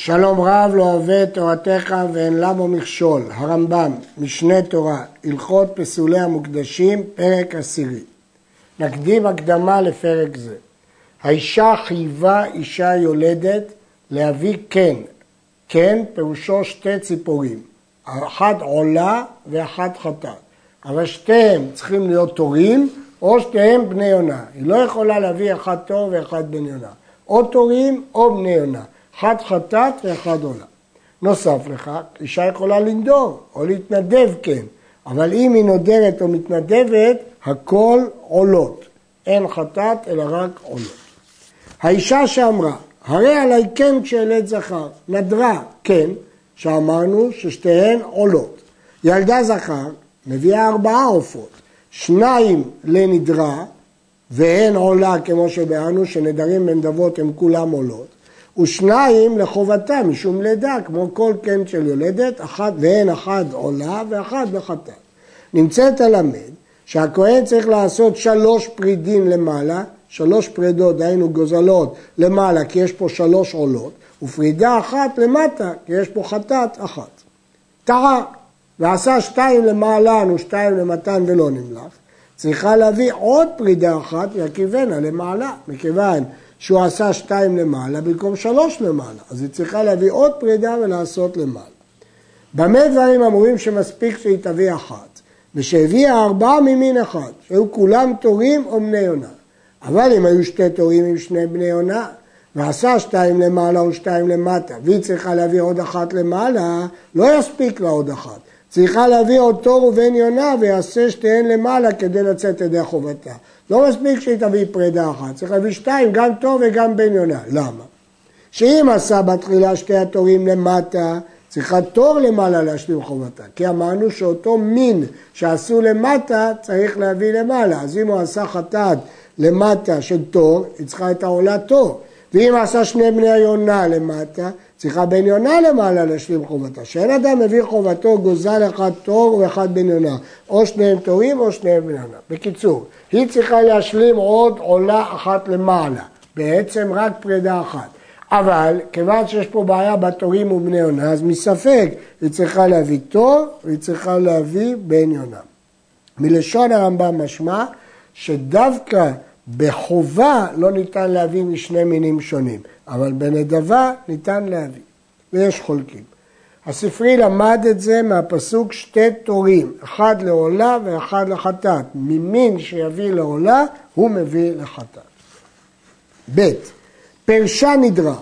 שלום רב לא אוהב את תורתך ואין למו מכשול, הרמב"ם, משנה תורה, הלכות פסולי המוקדשים, פרק עשירי. נקדים הקדמה לפרק זה. האישה חייבה אישה יולדת להביא קן. קן פירושו שתי ציפורים, אחת עולה ואחת חטאת. אבל שתיהם צריכים להיות תורים או שתיהם בני יונה. היא לא יכולה להביא אחד תור ואחד בן יונה. או תורים או בני יונה. אחד חטאת ואחד עולה. נוסף לכך, אישה יכולה לנדור או להתנדב כן, אבל אם היא נודרת או מתנדבת, הכל עולות. אין חטאת אלא רק עולות. האישה שאמרה, הרי עלי כן כשילד זכר, נדרה כן, שאמרנו ששתיהן עולות. ילדה זכר מביאה ארבעה עופות, שניים לנדרה, והן עולה כמו שבאנו, שנדרים בנדבות הם כולם עולות, ושניים לחובתה משום לידה, כמו כל קן של יולדת, אחת, והן אחת עולה ואחת בחטאת. נמצאת הלמד שהכהן צריך לעשות שלוש פרידים למעלה, שלוש פרידות, דהיינו גוזלות למעלה, כי יש פה שלוש עולות, ופרידה אחת למטה, כי יש פה חטאת אחת. טעה, ועשה שתיים למעלן ושתיים למתן ולא נמלך, צריכה להביא עוד פרידה אחת ויקיבנה למעלה, מכיוון שהוא עשה שתיים למעלה במקום שלוש למעלה, אז היא צריכה להביא עוד פרידה ולעשות למעלה. במה דברים אמורים שמספיק שהיא תביא אחת, ושהביאה ארבעה ממין אחד, שהיו כולם תורים או בני יונה. אבל אם היו שתי תורים עם שני בני יונה, ועשה שתיים למעלה או שתיים למטה, והיא צריכה להביא עוד אחת למעלה, לא יספיק לה עוד אחת. צריכה להביא עוד תור ובן יונה ויעשה שתיהן למעלה כדי לצאת ידי חובתה. לא מספיק שהיא תביא פרידה אחת, צריך להביא שתיים, גם תור וגם בן יונה. למה? שאם עשה בתחילה שתי התורים למטה, צריכה תור למעלה להשלים חובתה. כי אמרנו שאותו מין שעשו למטה צריך להביא למעלה. אז אם הוא עשה חטאת למטה של תור, היא צריכה את העולה תור. ואם עשה שני בני היונה למטה, צריכה בן יונה למעלה להשלים חובתה. שאין אדם מביא חובתו גוזל אחד תור ואחד בן יונה. או שניהם תורים או שניהם בן יונה. בקיצור, היא צריכה להשלים עוד עולה אחת למעלה. בעצם רק פרידה אחת. אבל כיוון שיש פה בעיה בתורים ובני יונה, אז מספק היא צריכה להביא תור והיא צריכה להביא בן יונה. מלשון הרמב"ם משמע שדווקא בחובה לא ניתן להביא משני מינים שונים, אבל בנדבה ניתן להביא, ויש חולקים. הספרי למד את זה מהפסוק שתי תורים, אחד לעולה ואחד לחטאת. ממין שיביא לעולה, הוא מביא לחטאת. ב. פרשה נדרה,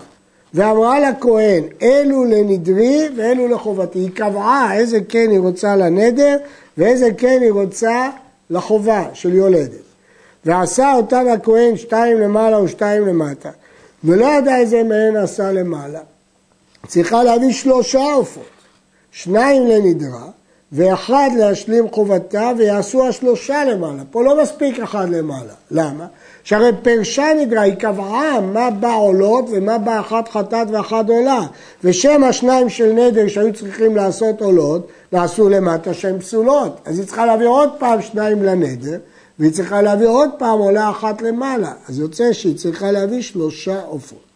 ואמרה לכהן, אלו לנדרי ואלו לחובתי. היא קבעה איזה כן היא רוצה לנדר ואיזה כן היא רוצה לחובה של יולדת. ועשה אותן הכהן שתיים למעלה ושתיים למטה, ולא ידע איזה מהן עשה למעלה. צריכה להביא שלושה עופות, שניים לנדרה, ואחד להשלים חובתה, ויעשו השלושה למעלה. פה לא מספיק אחד למעלה. למה? שהרי פרשה נדרה, היא קבעה מה בא עולות ומה בא אחת חטאת ואחת עולה. ושם השניים של נדר שהיו צריכים לעשות עולות, נעשו למטה שהן פסולות. אז היא צריכה להביא עוד פעם שניים לנדר, והיא צריכה להביא עוד פעם עולה אחת למעלה. אז יוצא שהיא צריכה להביא שלושה עופות.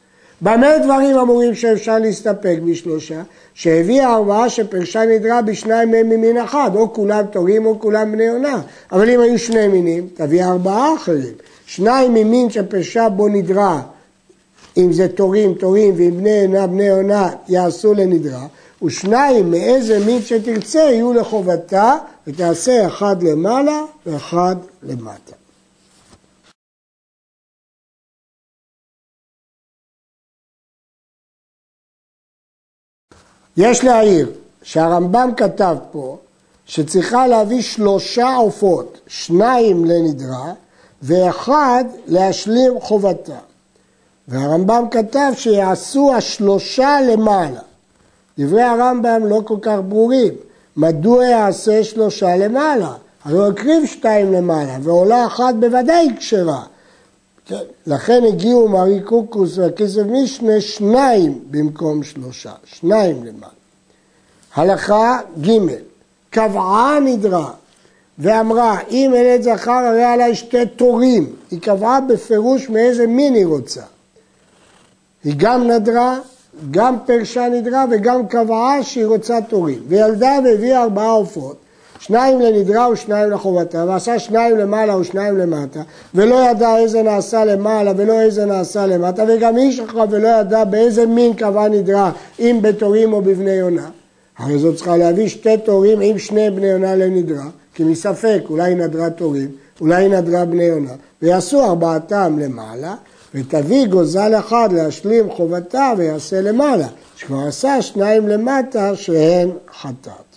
במה דברים אמורים שאפשר להסתפק בשלושה? שהביאה ארבעה שפרשה נדרה בשניים מהם ממין אחד, או כולם תורים או כולם בני עונה. אבל אם היו שני מינים, תביא ארבעה אחרים. שניים ממין שפרשה בו נדרה, אם זה תורים, תורים, ואם בני עונה, בני עונה, יעשו לנדרה. ושניים מאיזה מין שתרצה יהיו לחובתה, ותעשה אחד למעלה ואחד למטה. יש להעיר שהרמב"ם כתב פה שצריכה להביא שלושה עופות, שניים לנדרה ואחד להשלים חובתה. והרמב"ם כתב שיעשו השלושה למעלה. דברי הרמב"ם לא כל כך ברורים. מדוע יעשה שלושה למעלה? הרי הוא הקריב שתיים למעלה, ועולה אחת בוודאי כשרה. כן. לכן הגיעו מארי קוקוס והכסף משנה שניים במקום שלושה, שניים למעלה. הלכה ג' קבעה נדרה ואמרה אם ילד זכר הרי עליי שתי תורים, היא קבעה בפירוש מאיזה מין היא רוצה. היא גם נדרה גם פרשה נדרה וגם קבעה שהיא רוצה תורים. וילדה והביאה ארבעה עופות, שניים לנדרה ושניים לחובתה, ועשה שניים למעלה ושניים למטה, ולא ידע איזה נעשה למעלה ולא איזה נעשה למטה, וגם היא שכחה ולא ידע באיזה מין קבעה נדרה, אם בתורים או בבני יונה. הרי זאת צריכה להביא שתי תורים עם שני בני יונה לנדרה, כי מספק, אולי נדרה תורים, אולי נדרה בני יונה, ויעשו ארבעתם למעלה, ותביא גוזל אחד להשלים חובתה ויעשה למעלה, שכבר עשה שניים למטה שהן חטאת.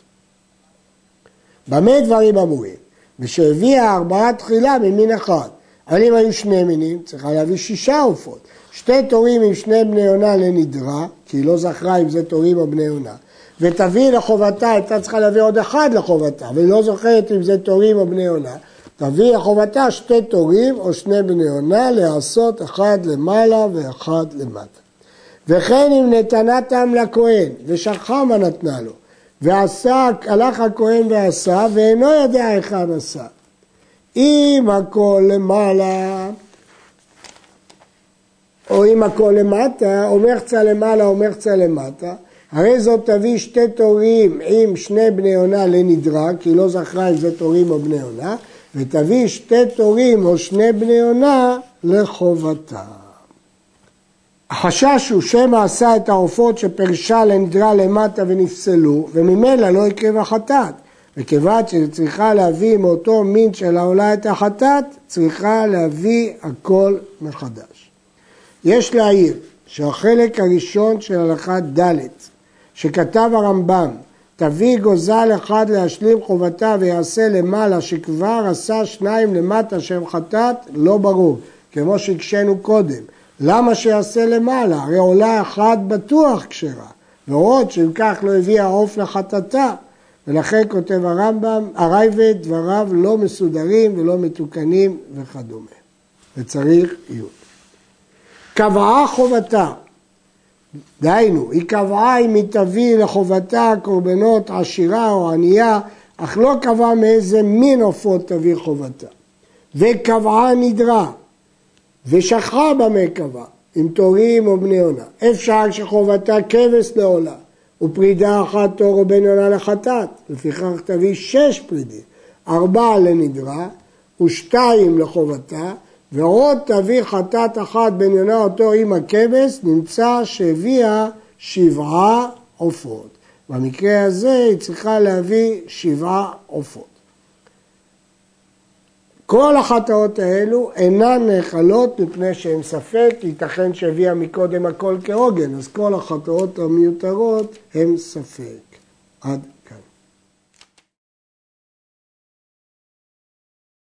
במה דברים אמורים? ושהביאה ארבעה תחילה ממין אחד. אבל אם היו שני מינים, צריכה להביא שישה עופות. שתי תורים עם שני בני יונה לנדרה, כי היא לא זכרה אם זה תורים או בני יונה. ותביא לחובתה, הייתה צריכה להביא עוד אחד לחובתה, והיא לא זוכרת אם זה תורים או בני יונה. תביא לחובתה שתי תורים או שני בני יונה, לעשות אחד למעלה ואחד למטה. וכן אם נתנתם לכהן, ושכחה מה נתנה לו, ועשה, הלך הכהן ועשה, ואינו יודע היכן עשה. אם הכל למעלה, או אם הכל למטה, או מחצה למעלה או מחצה למטה, הרי זאת תביא שתי תורים עם שני בני יונה לנדרה, כי היא לא זכרה אם זה תורים או בני יונה, ותביא שתי תורים או שני בני יונה לחובתה. החשש הוא שמא עשה את העופות שפרשה לנדרה למטה ונפסלו, וממילא לא יקרב החטאת. וכיוון שהיא צריכה להביא מאותו מין של העולה את החטאת, צריכה להביא הכל מחדש. יש להעיר שהחלק הראשון של הלכה ד' שכתב הרמב"ם, תביא גוזל אחד להשלים חובתה ויעשה למעלה שכבר עשה שניים למטה שהם חטאת, לא ברור, כמו שהקשינו קודם. למה שיעשה למעלה? הרי עולה אחת בטוח כשרה, ועוד שאם כך לא הביאה עוף לחטאתה. ולכן כותב הרמב"ם, הרייבד דבריו לא מסודרים ולא מתוקנים וכדומה. וצריך עיון. קבעה חובתה דהיינו, היא קבעה אם היא תביא לחובתה קורבנות עשירה או ענייה, אך לא קבעה מאיזה מין עופות תביא חובתה. וקבעה נדרה, ושכחה במה קבעה, אם תורים או בני עונה. אפשר שחובתה כבש לעולה, ופרידה אחת תור או בן עונה לחטאת, לפיכך תביא שש פרידים, ארבע לנדרה ושתיים לחובתה, ועוד תביא חטאת אחת בין יונה אותו עם הכבש, נמצא שהביאה שבעה עופות. במקרה הזה היא צריכה להביא שבעה עופות. כל החטאות האלו אינן נאכלות מפני שהן ספק, ייתכן שהביאה מקודם הכל כהוגן, אז כל החטאות המיותרות הן ספק. עד